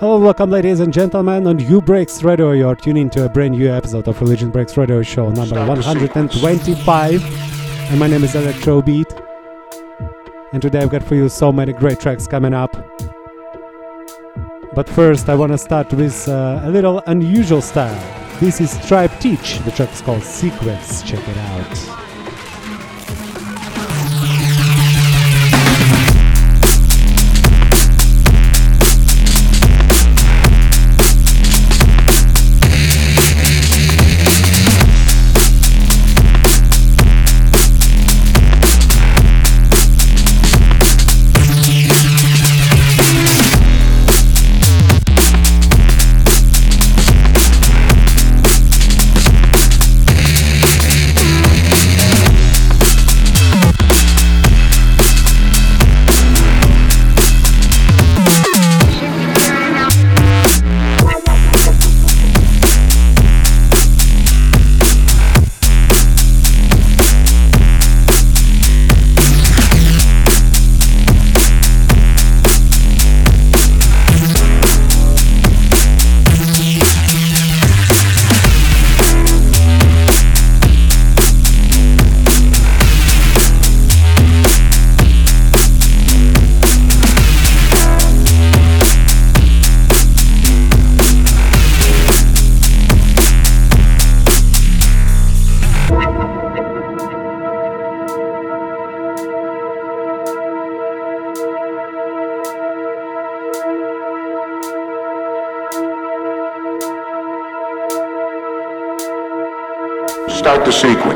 Hello, welcome, ladies and gentlemen, on Nubreaks Radio. You're tuning to a brand new episode of Religion Breaks Radio Show, number 125. And my name is ElectroBiT. And today I've got for you so many great tracks coming up. But first, I want to start with uh, a little unusual style. This is Tribe Teach. The track is called Secrets. Check it out. the sequel.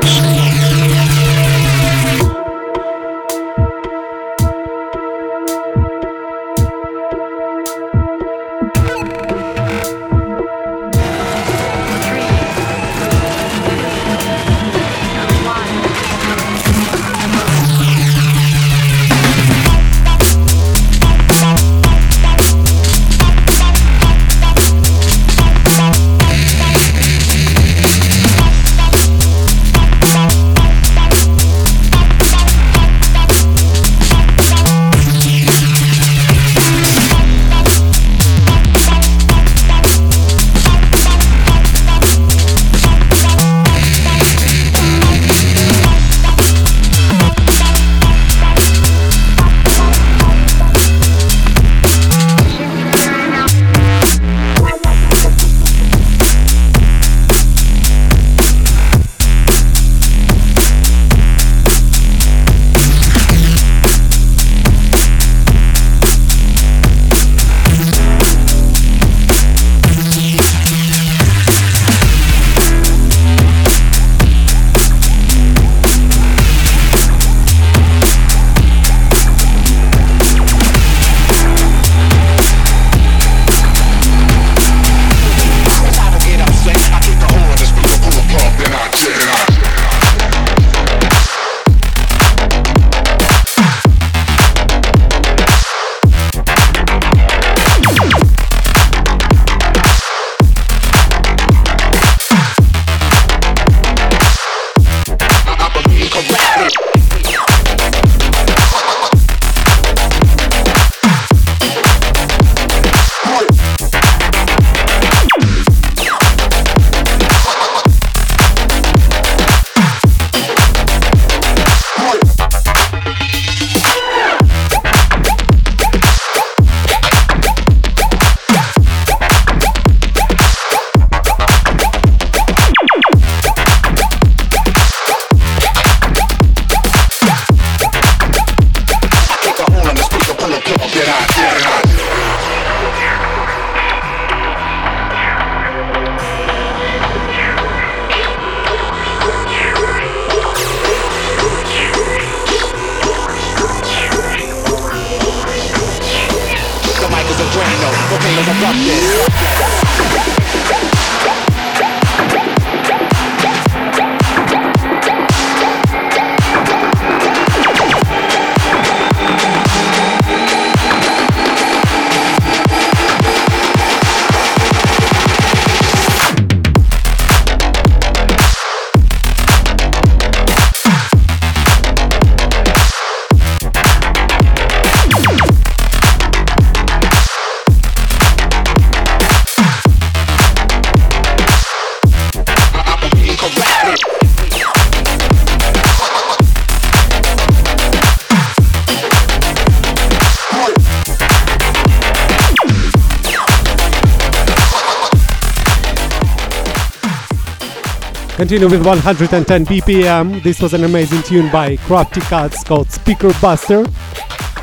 Continue with 110 BPM. This was an amazing tune by Crafty Cuts called Speaker Buster.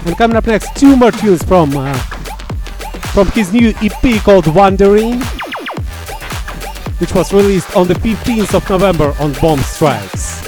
And coming up next, two more tunes from uh, from his new EP called Wandering, which was released on the 15th of November on Bomb Strikes.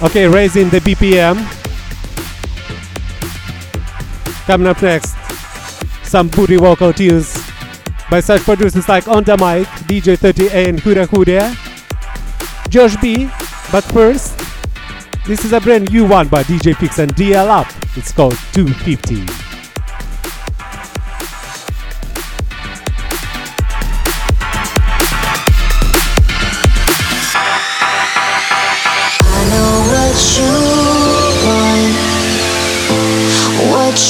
Okay, raising the BPM. Coming up next, some booty vocal tunes by such producers like On the Mic, DJ 30A and Huda Huda, Josh B. But first, this is a brand new one by DJ Pix and DL Up. It's called 250.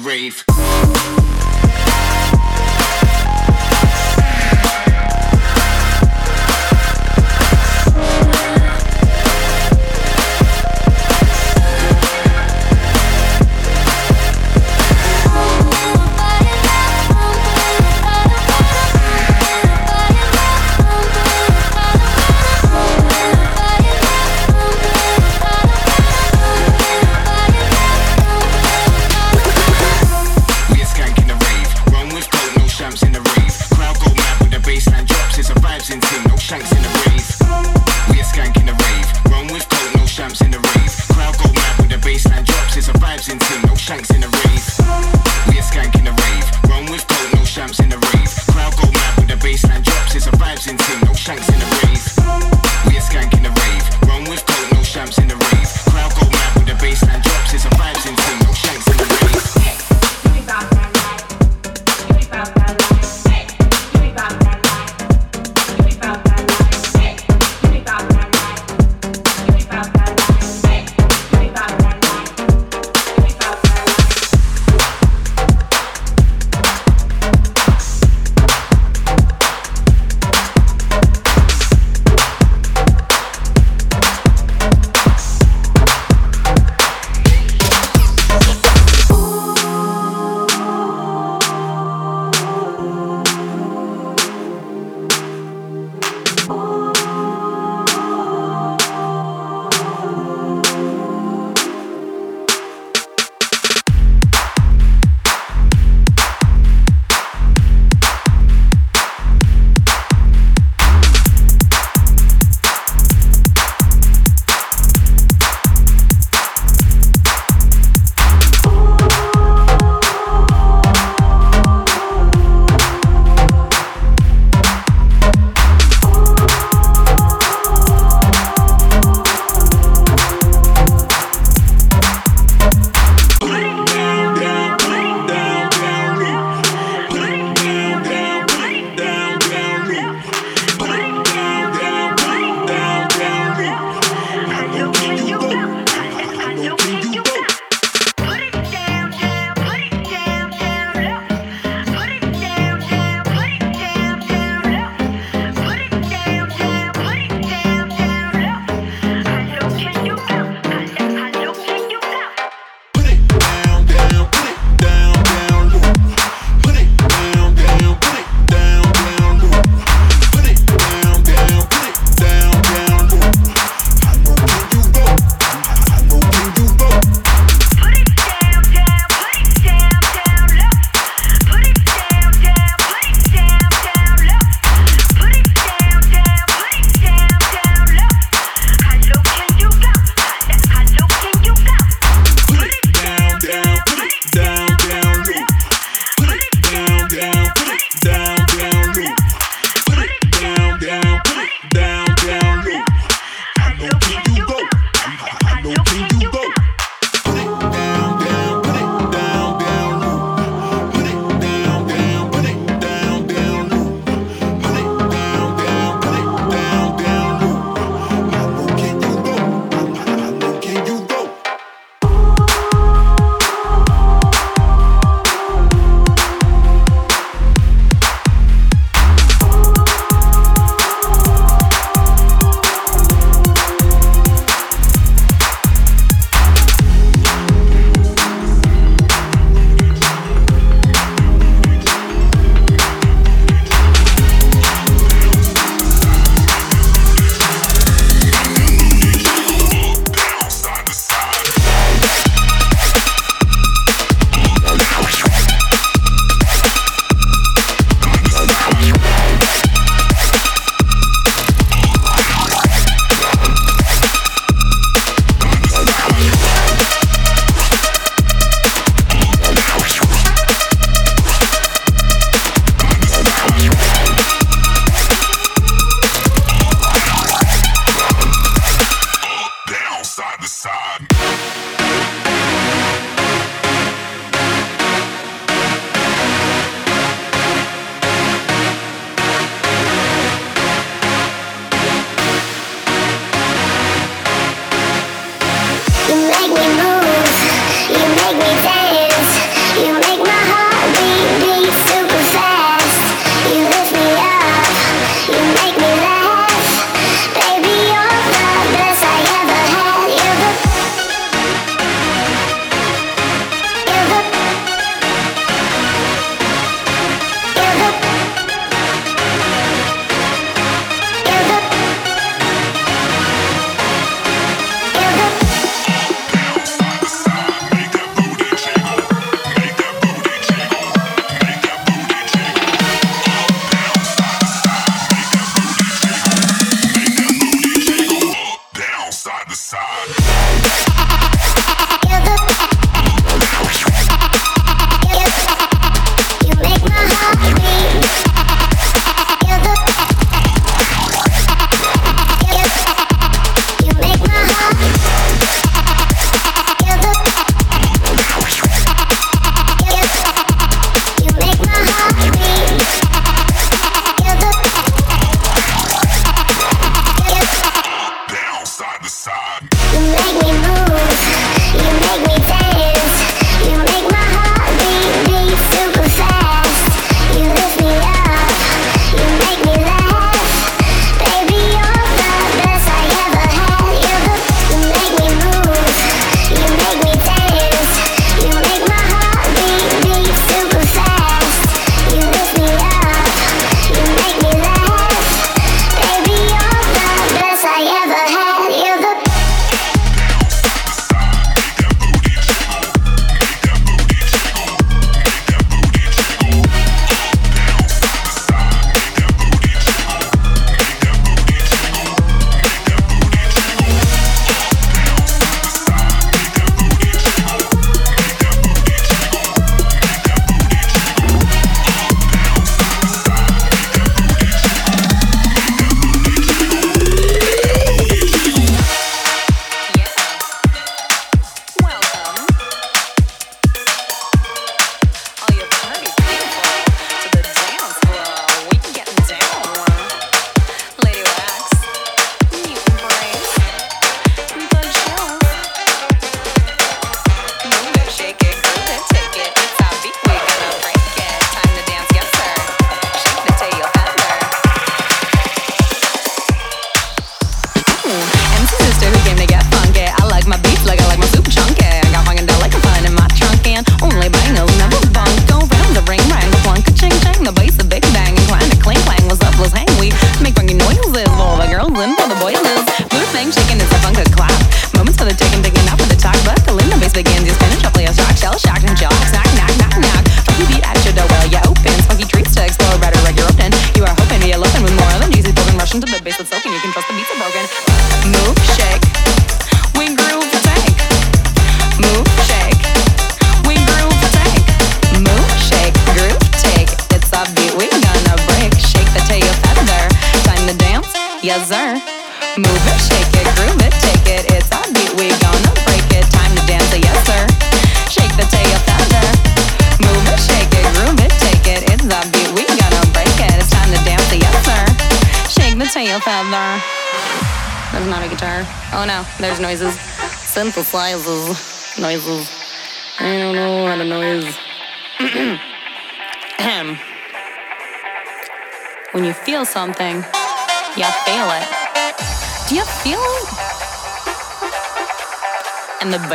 rave.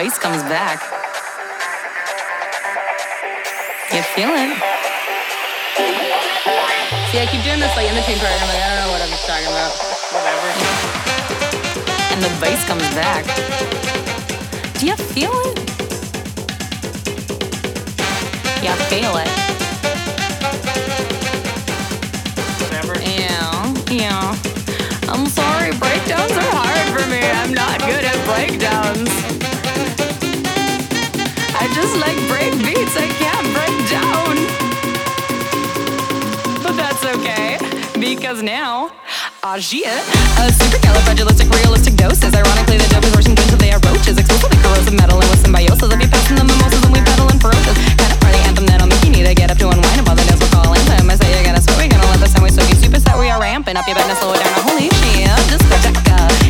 bass comes back. You feel it? See, I keep doing this like in the team part. I'm like, I don't know what I'm talking about. Whatever. And the bass comes back. Do you feel it? Yeah, feel it. because now, ah shit, a supercalifragilisticrealistic dose is ironically the devil's worst good till they are roaches, explicitly corrosive metal and with symbiosis. If you pass in the mimosas, then we pedal in ferocious. Kind of party anthem that on bikini to get up to unwind about the dance we call anthem. I say you're gonna sweat, we're gonna let the sun. we so you super set we are ramping up. You better slow it down. Holy shit, Just projector.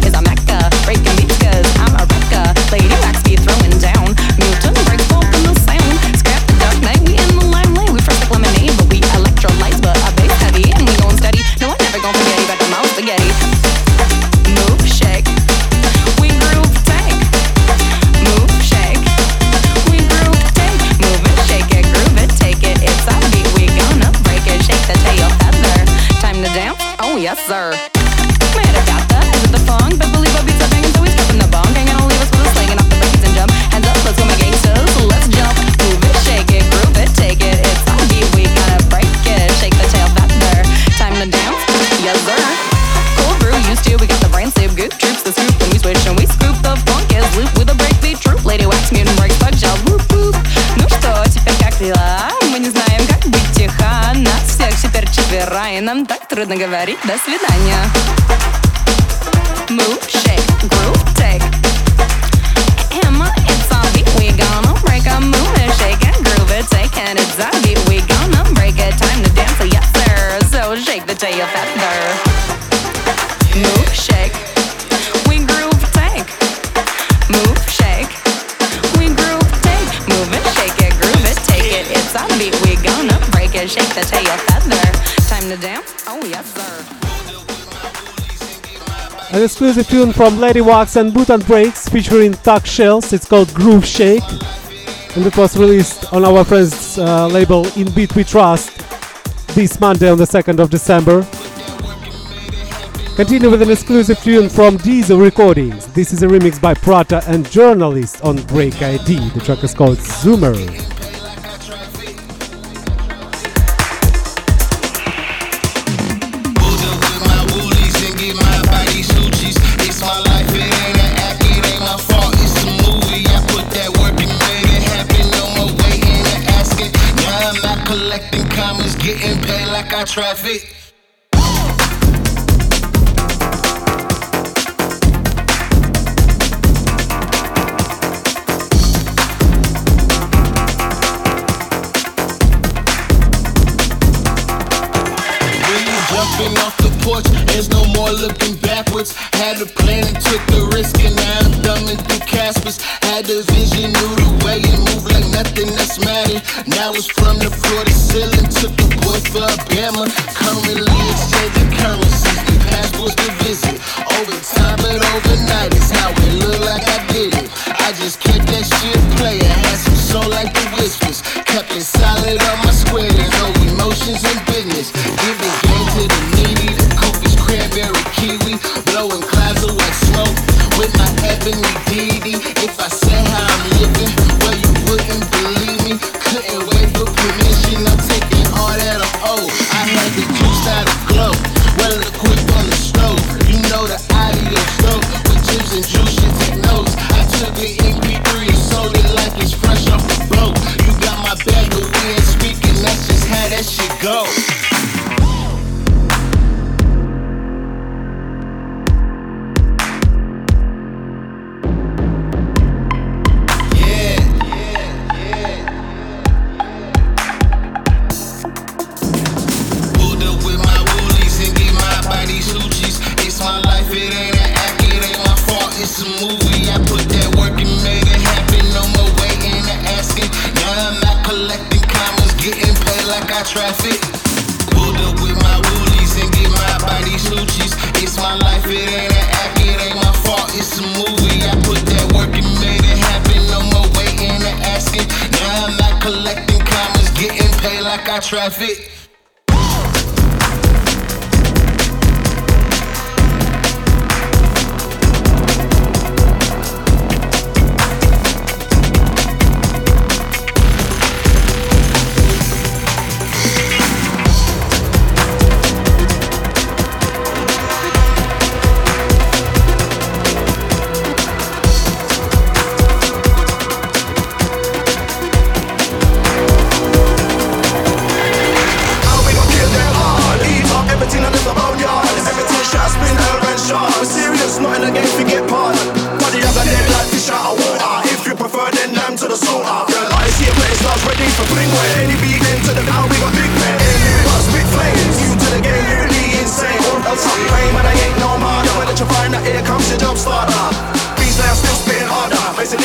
стыдно говорить. До свидания. An exclusive tune from Lady Wax and Boot and Breaks featuring Tuck Shells. It's called Groove Shake. And it was released on our friend's uh, label In Beat We Trust this Monday on the 2nd of December. Continue with an exclusive tune from Diesel Recordings. This is a remix by Prata and Journalist on Break ID. The track is called Zoomer. traffic.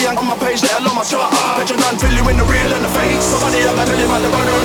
ain't on my page, let alone my chart. Bet your none feel you in the real and the fake. Somebody up, I tell you about the burner.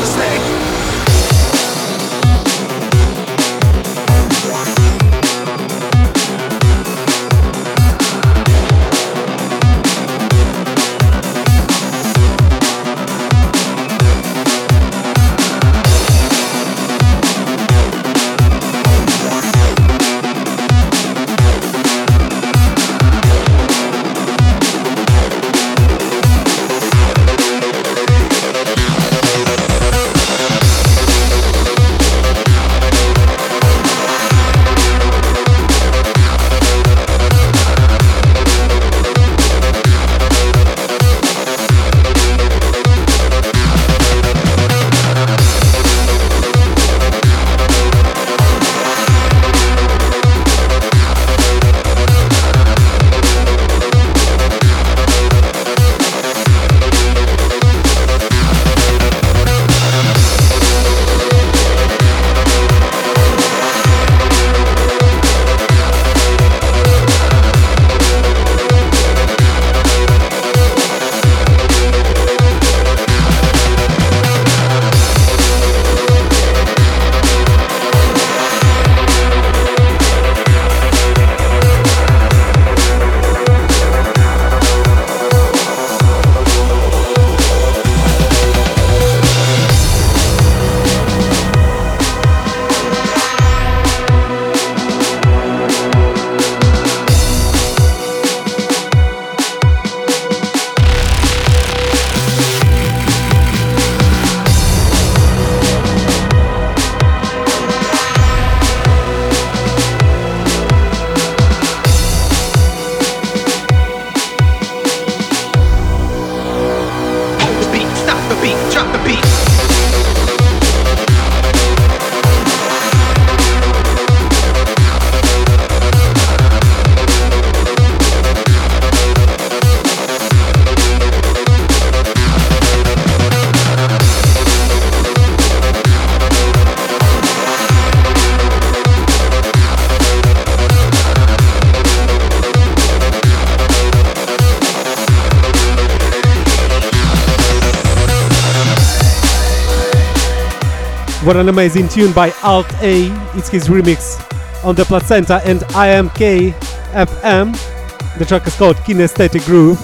What an amazing tune by Alt A. It's his remix on the Placenta and IMK FM. The track is called Kinesthetic Groove.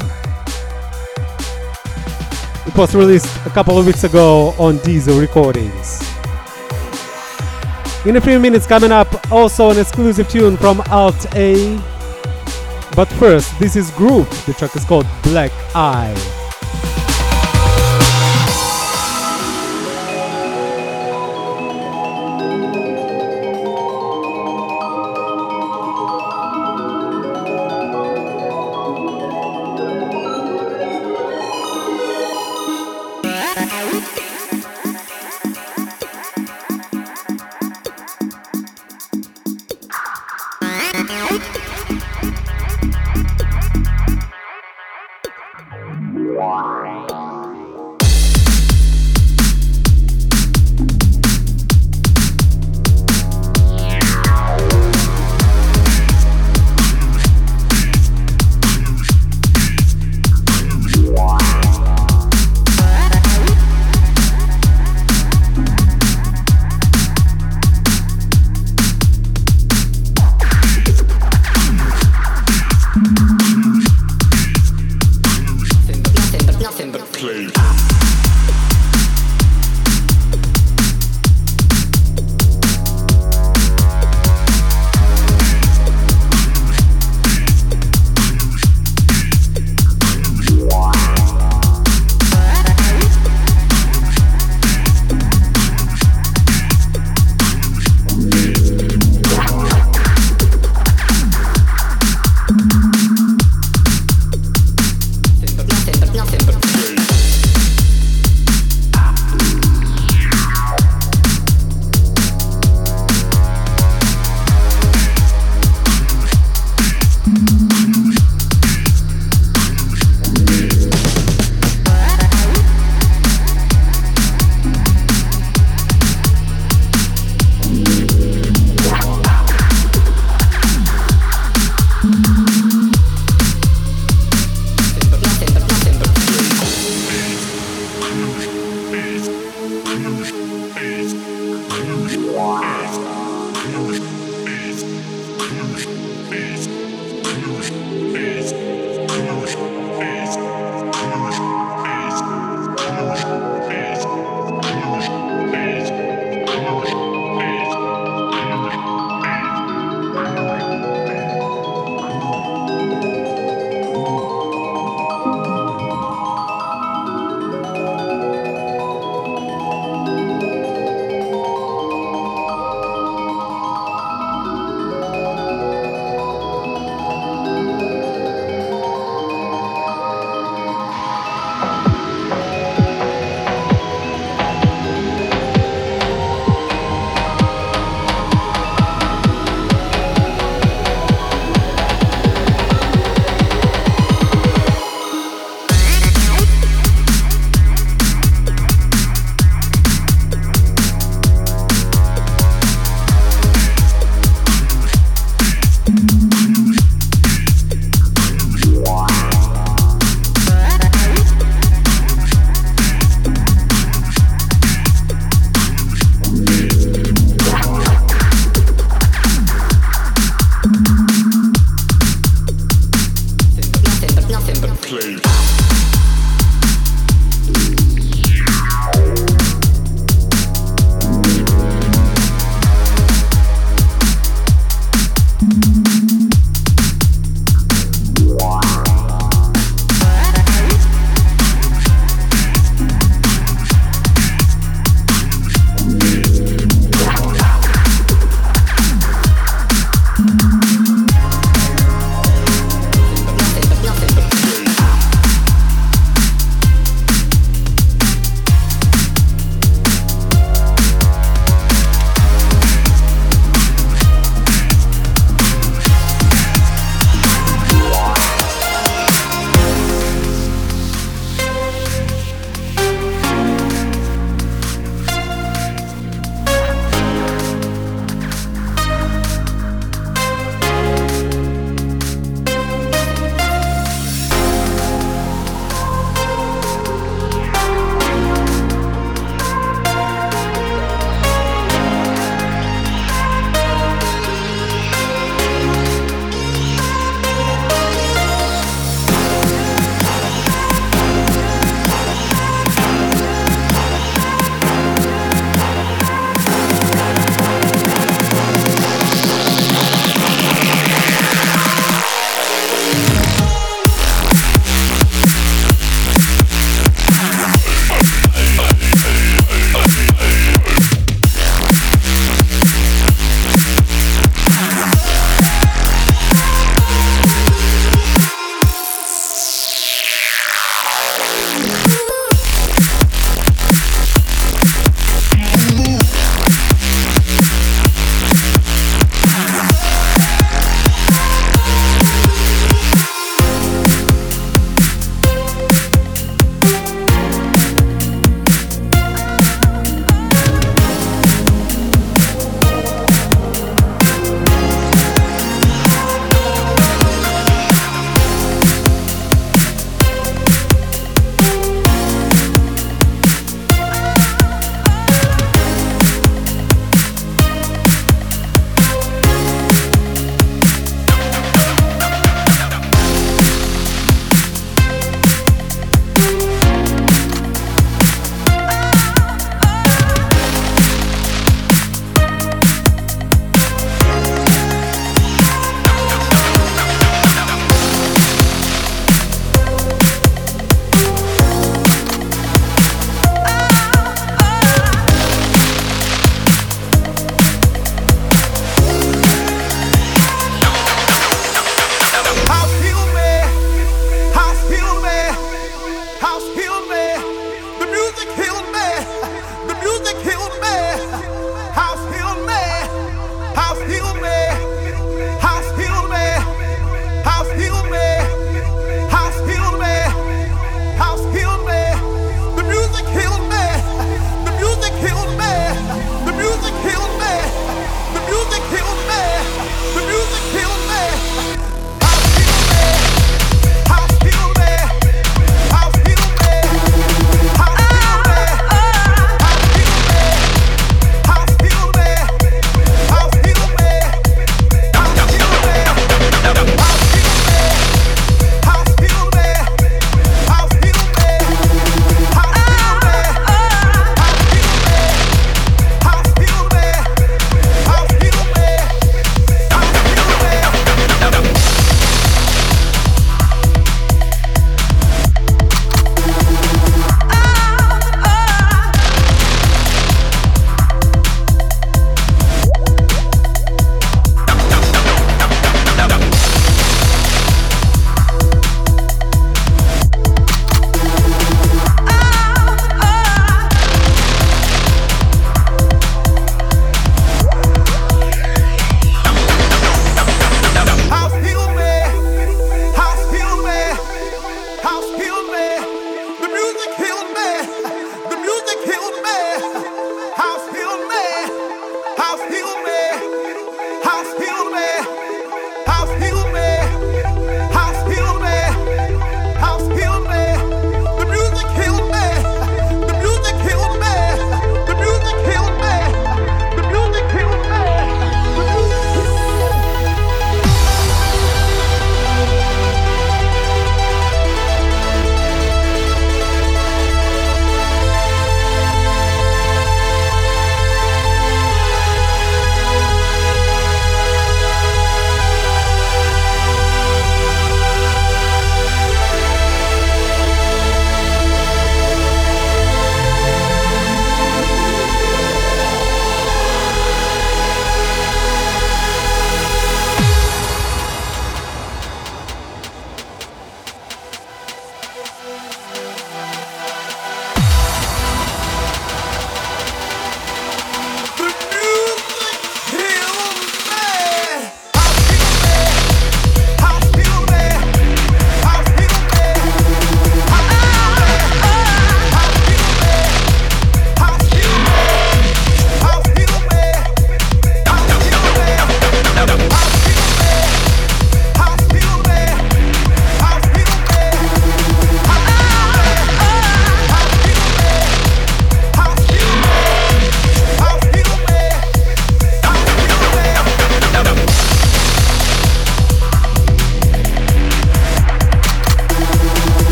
It was released a couple of weeks ago on Diesel Recordings. In a few minutes coming up, also an exclusive tune from Alt A. But first, this is Groove. The track is called Black Eye.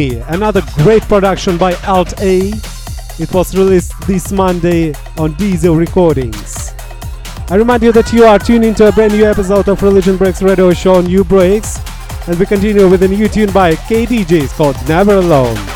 Me, another great production by Alt A. It was released this Monday on Diesel Recordings. I remind you that you are tuned into a brand new episode of Religion Breaks Radio Show Nubreaks, and we continue with a new tune by KDJs called Never Alone.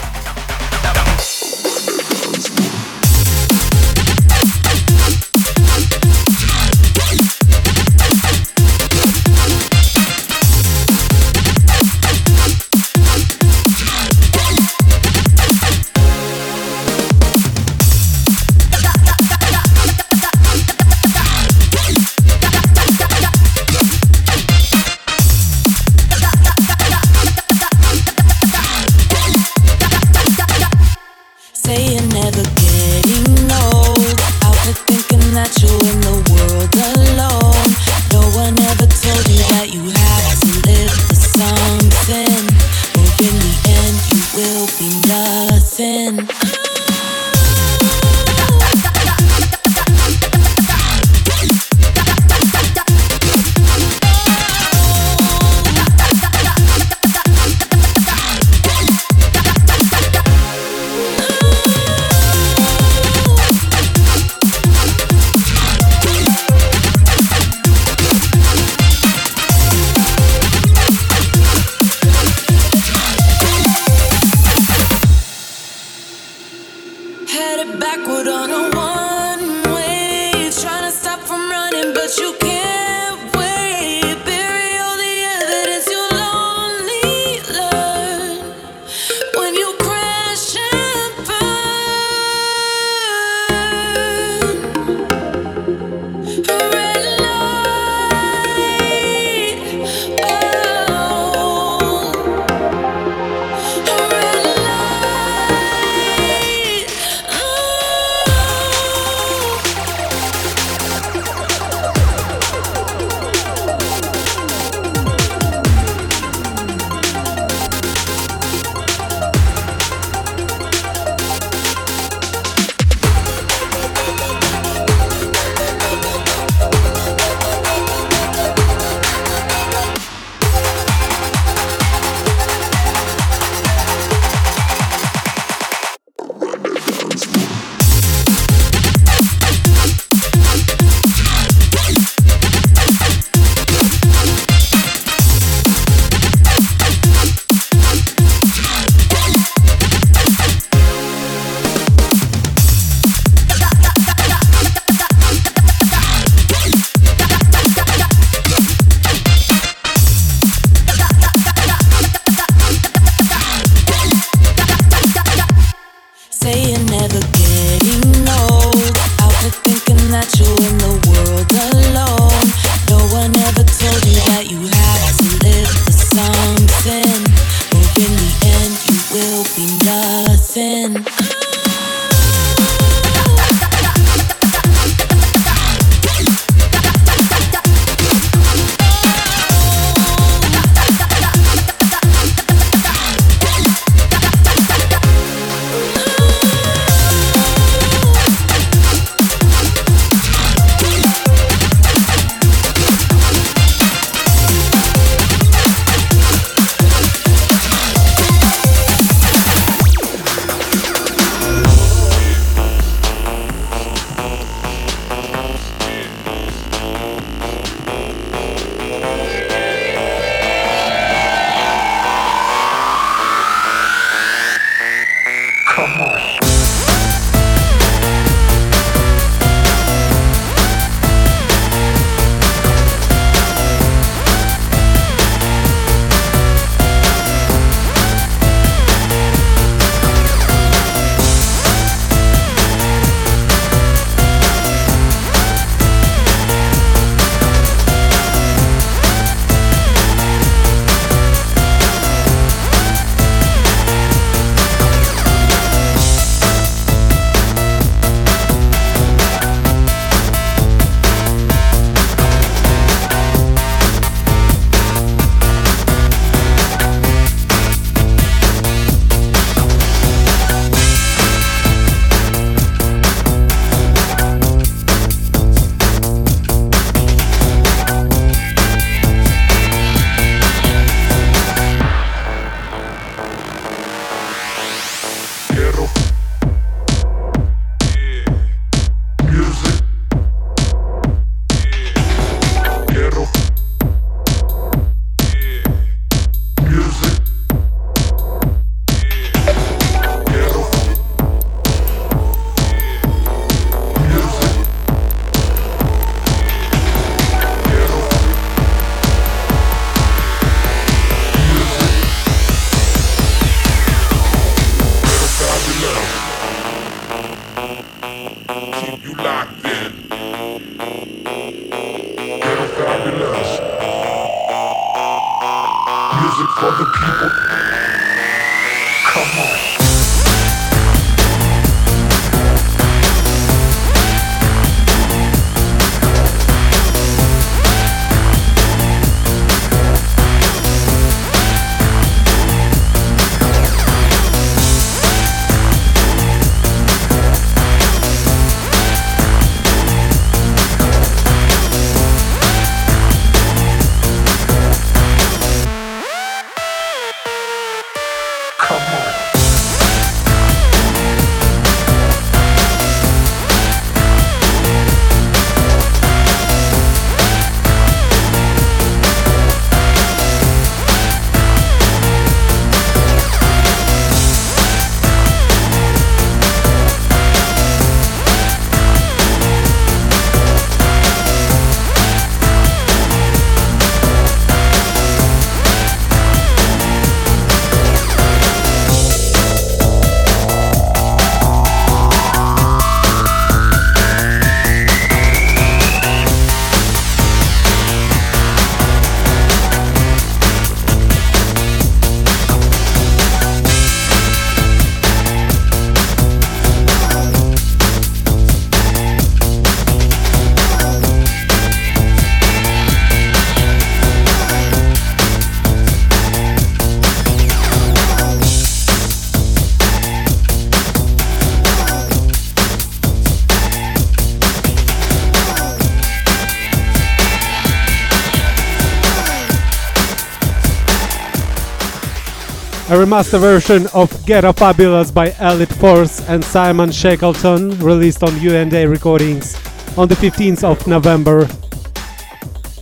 Remaster version of Get Up Fabulous by Elite Force and Simon Shackleton, released on U&A Recordings on the 15th of November.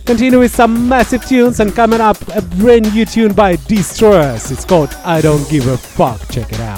Continue with some massive tunes and coming up a brand new tune by Destroyers. It's called I Don't Give a Fuck. Check it out.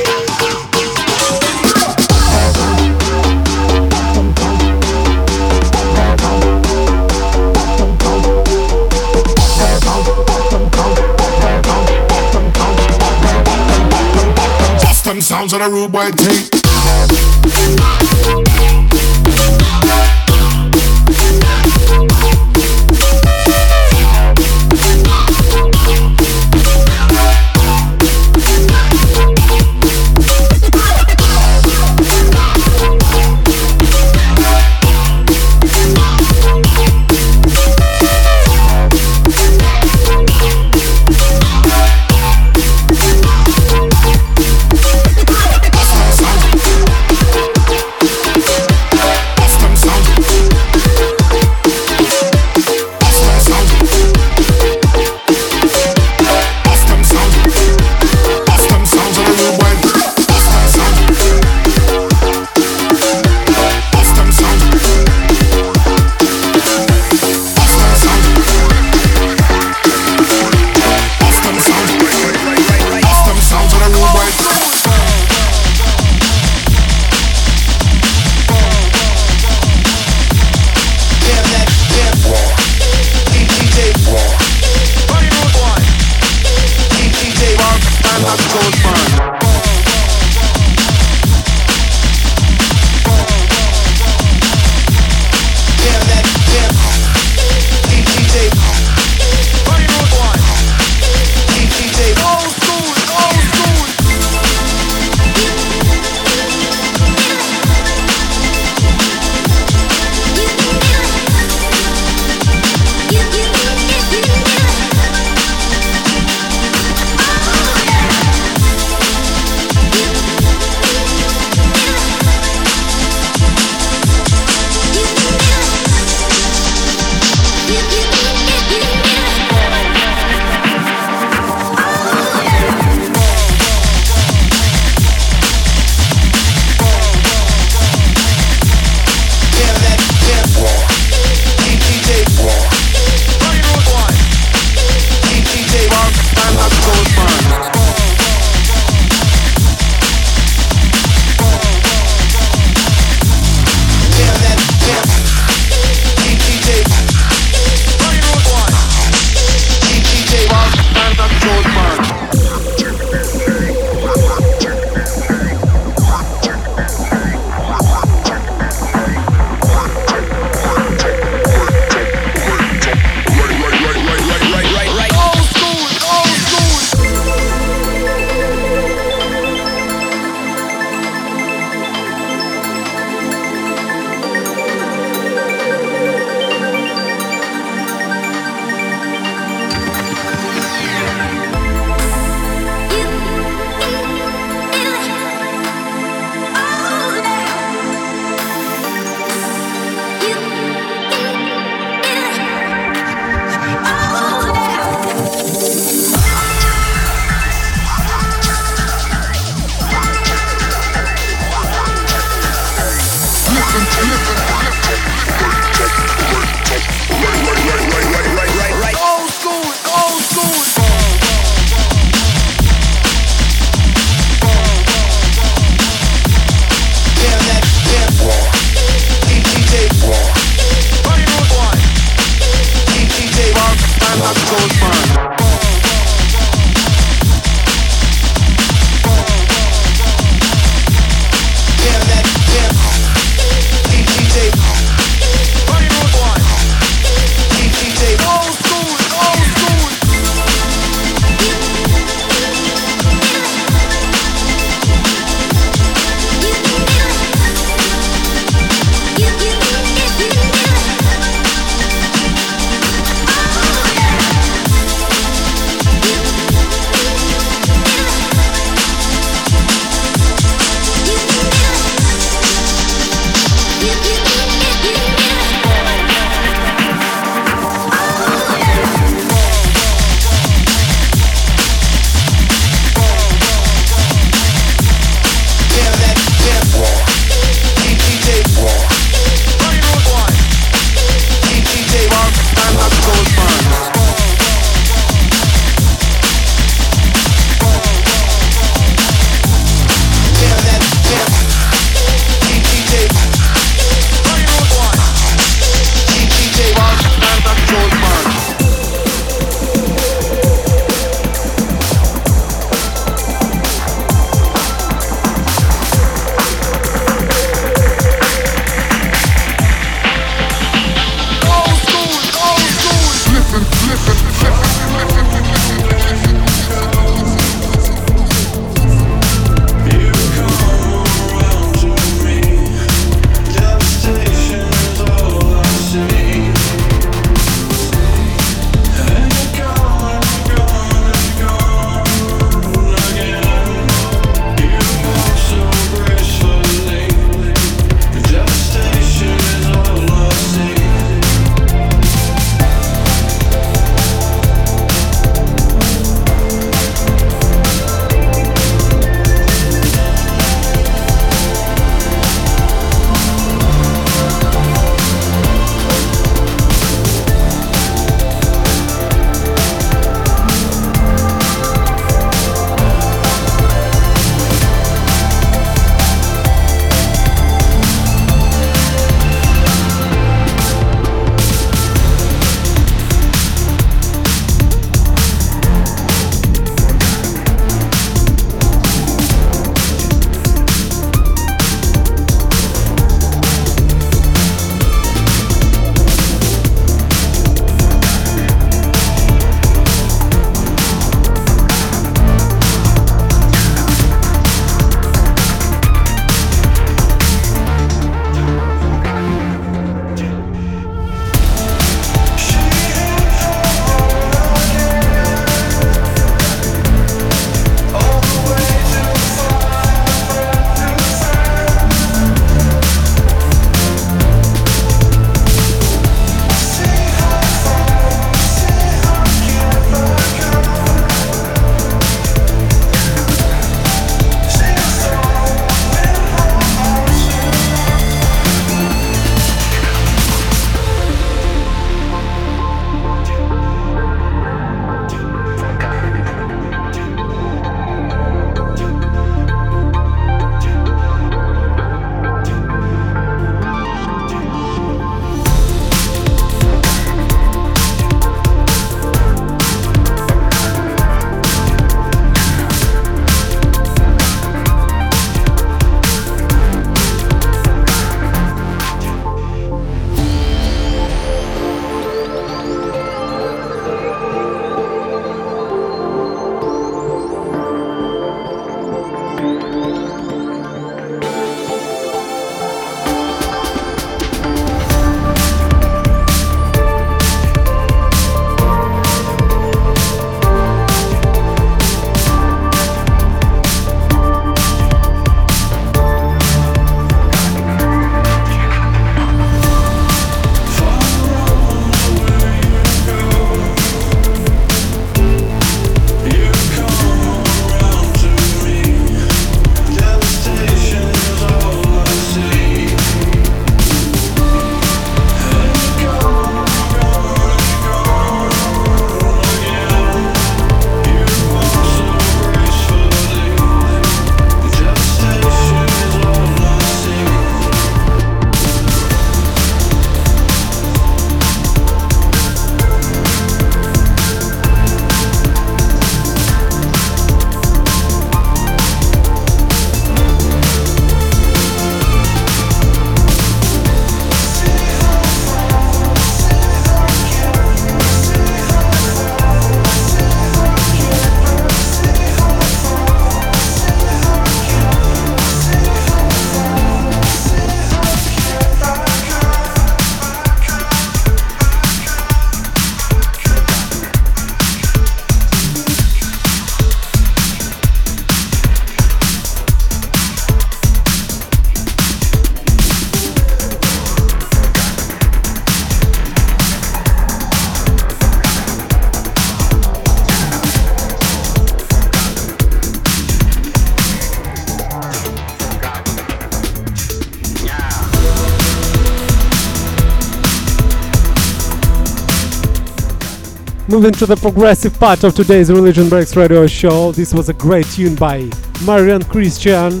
Moving to the progressive part of today's Religion Breaks radio show. This was a great tune by Marian Christian.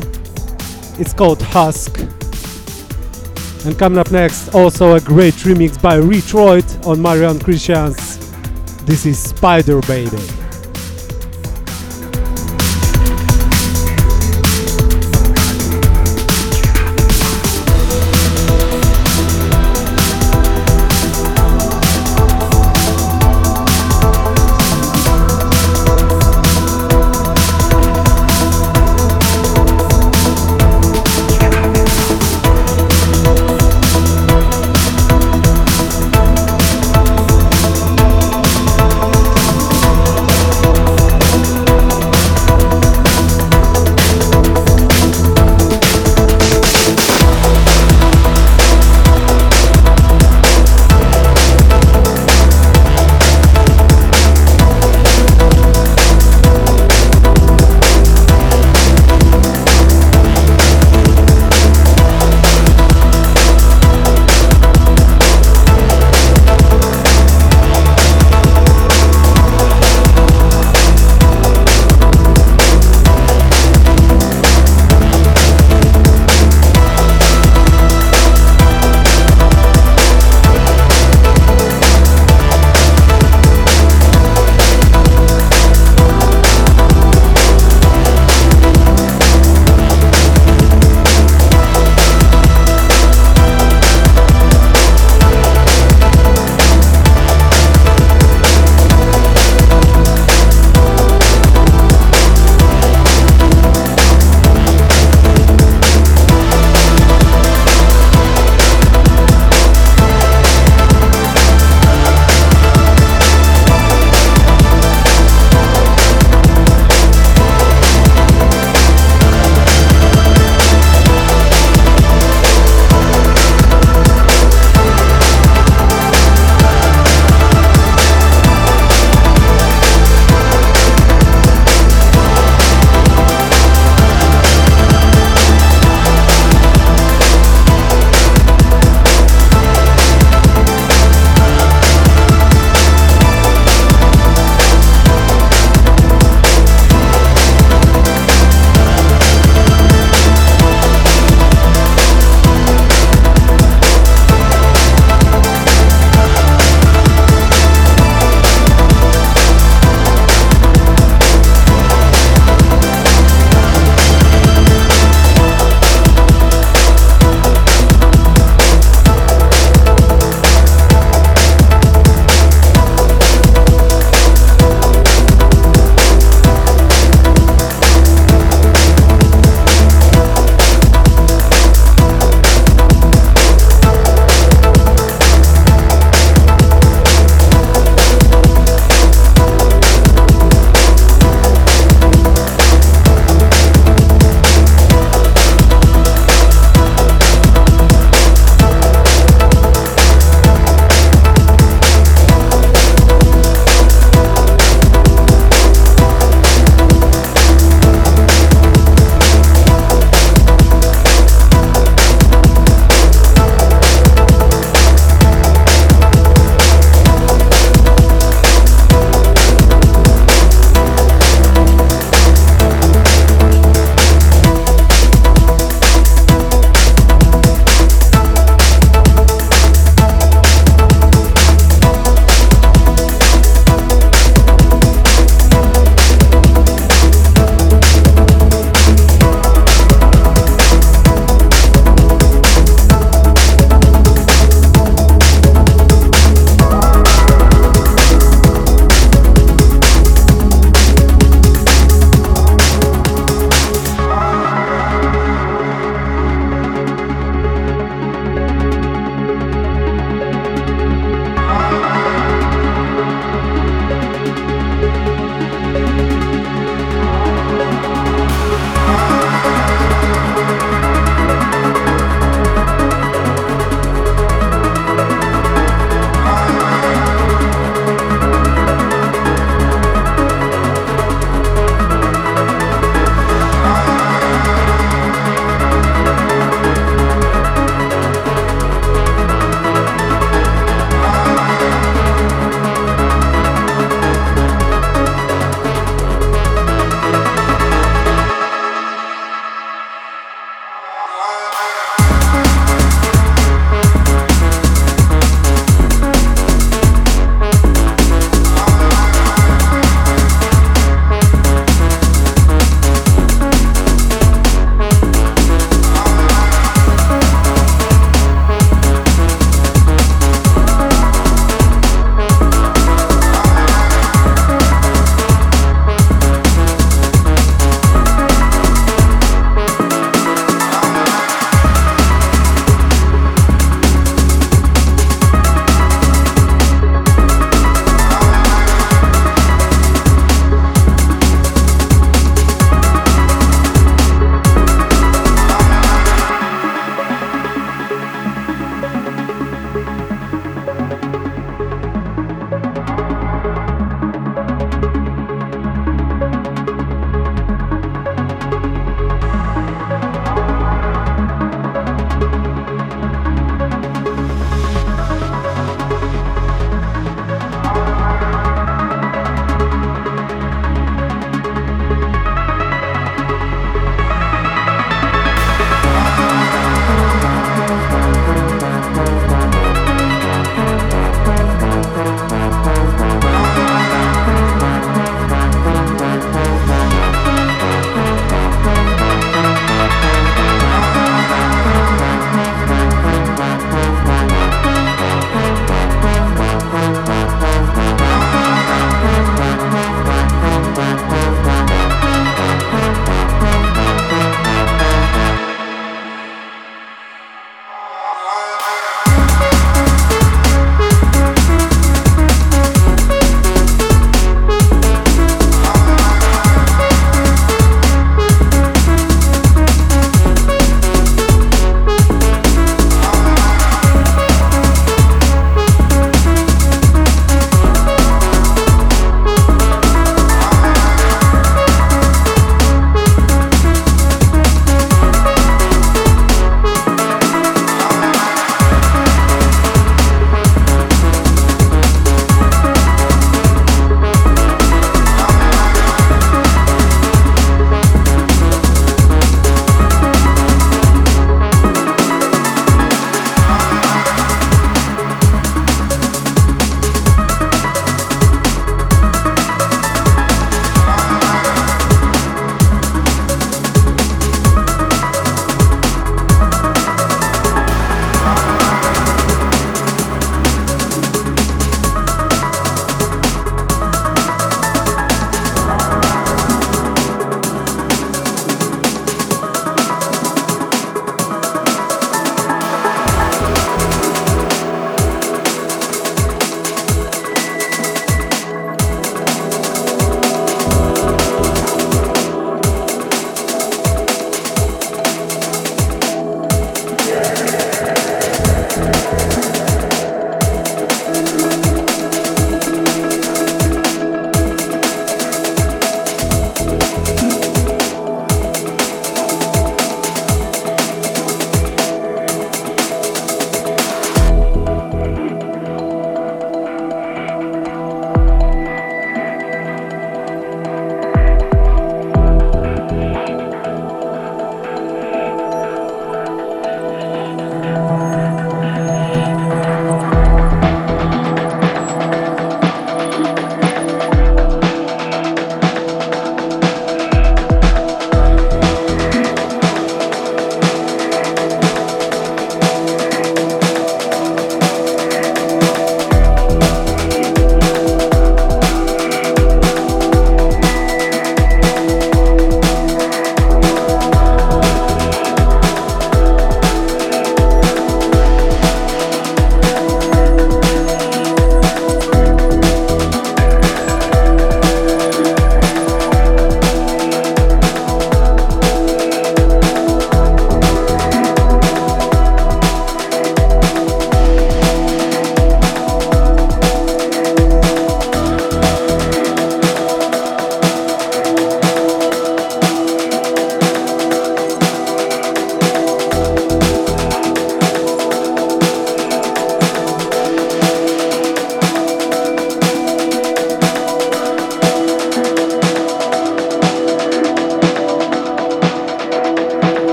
It's called Husk. And coming up next, also a great remix by Retroit on Marian Christian's This is Spider Baby.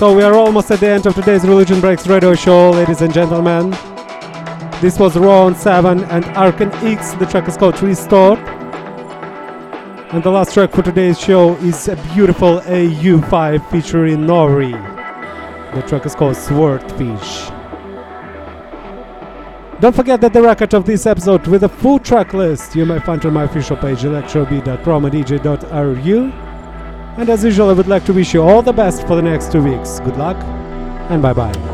So we are almost at the end of today's Religion Breaks radio show, ladies and gentlemen. This was Ron 7 and Arkan X. The track is called Restored. And the last track for today's show is a beautiful AU5 featuring Nori. The track is called Swordfish. Don't forget that the record of this episode with a full track list you may find on my official page electrobit.promodj.ru. And as usual, I would like to wish you all the best for the next two weeks. Good luck and bye bye.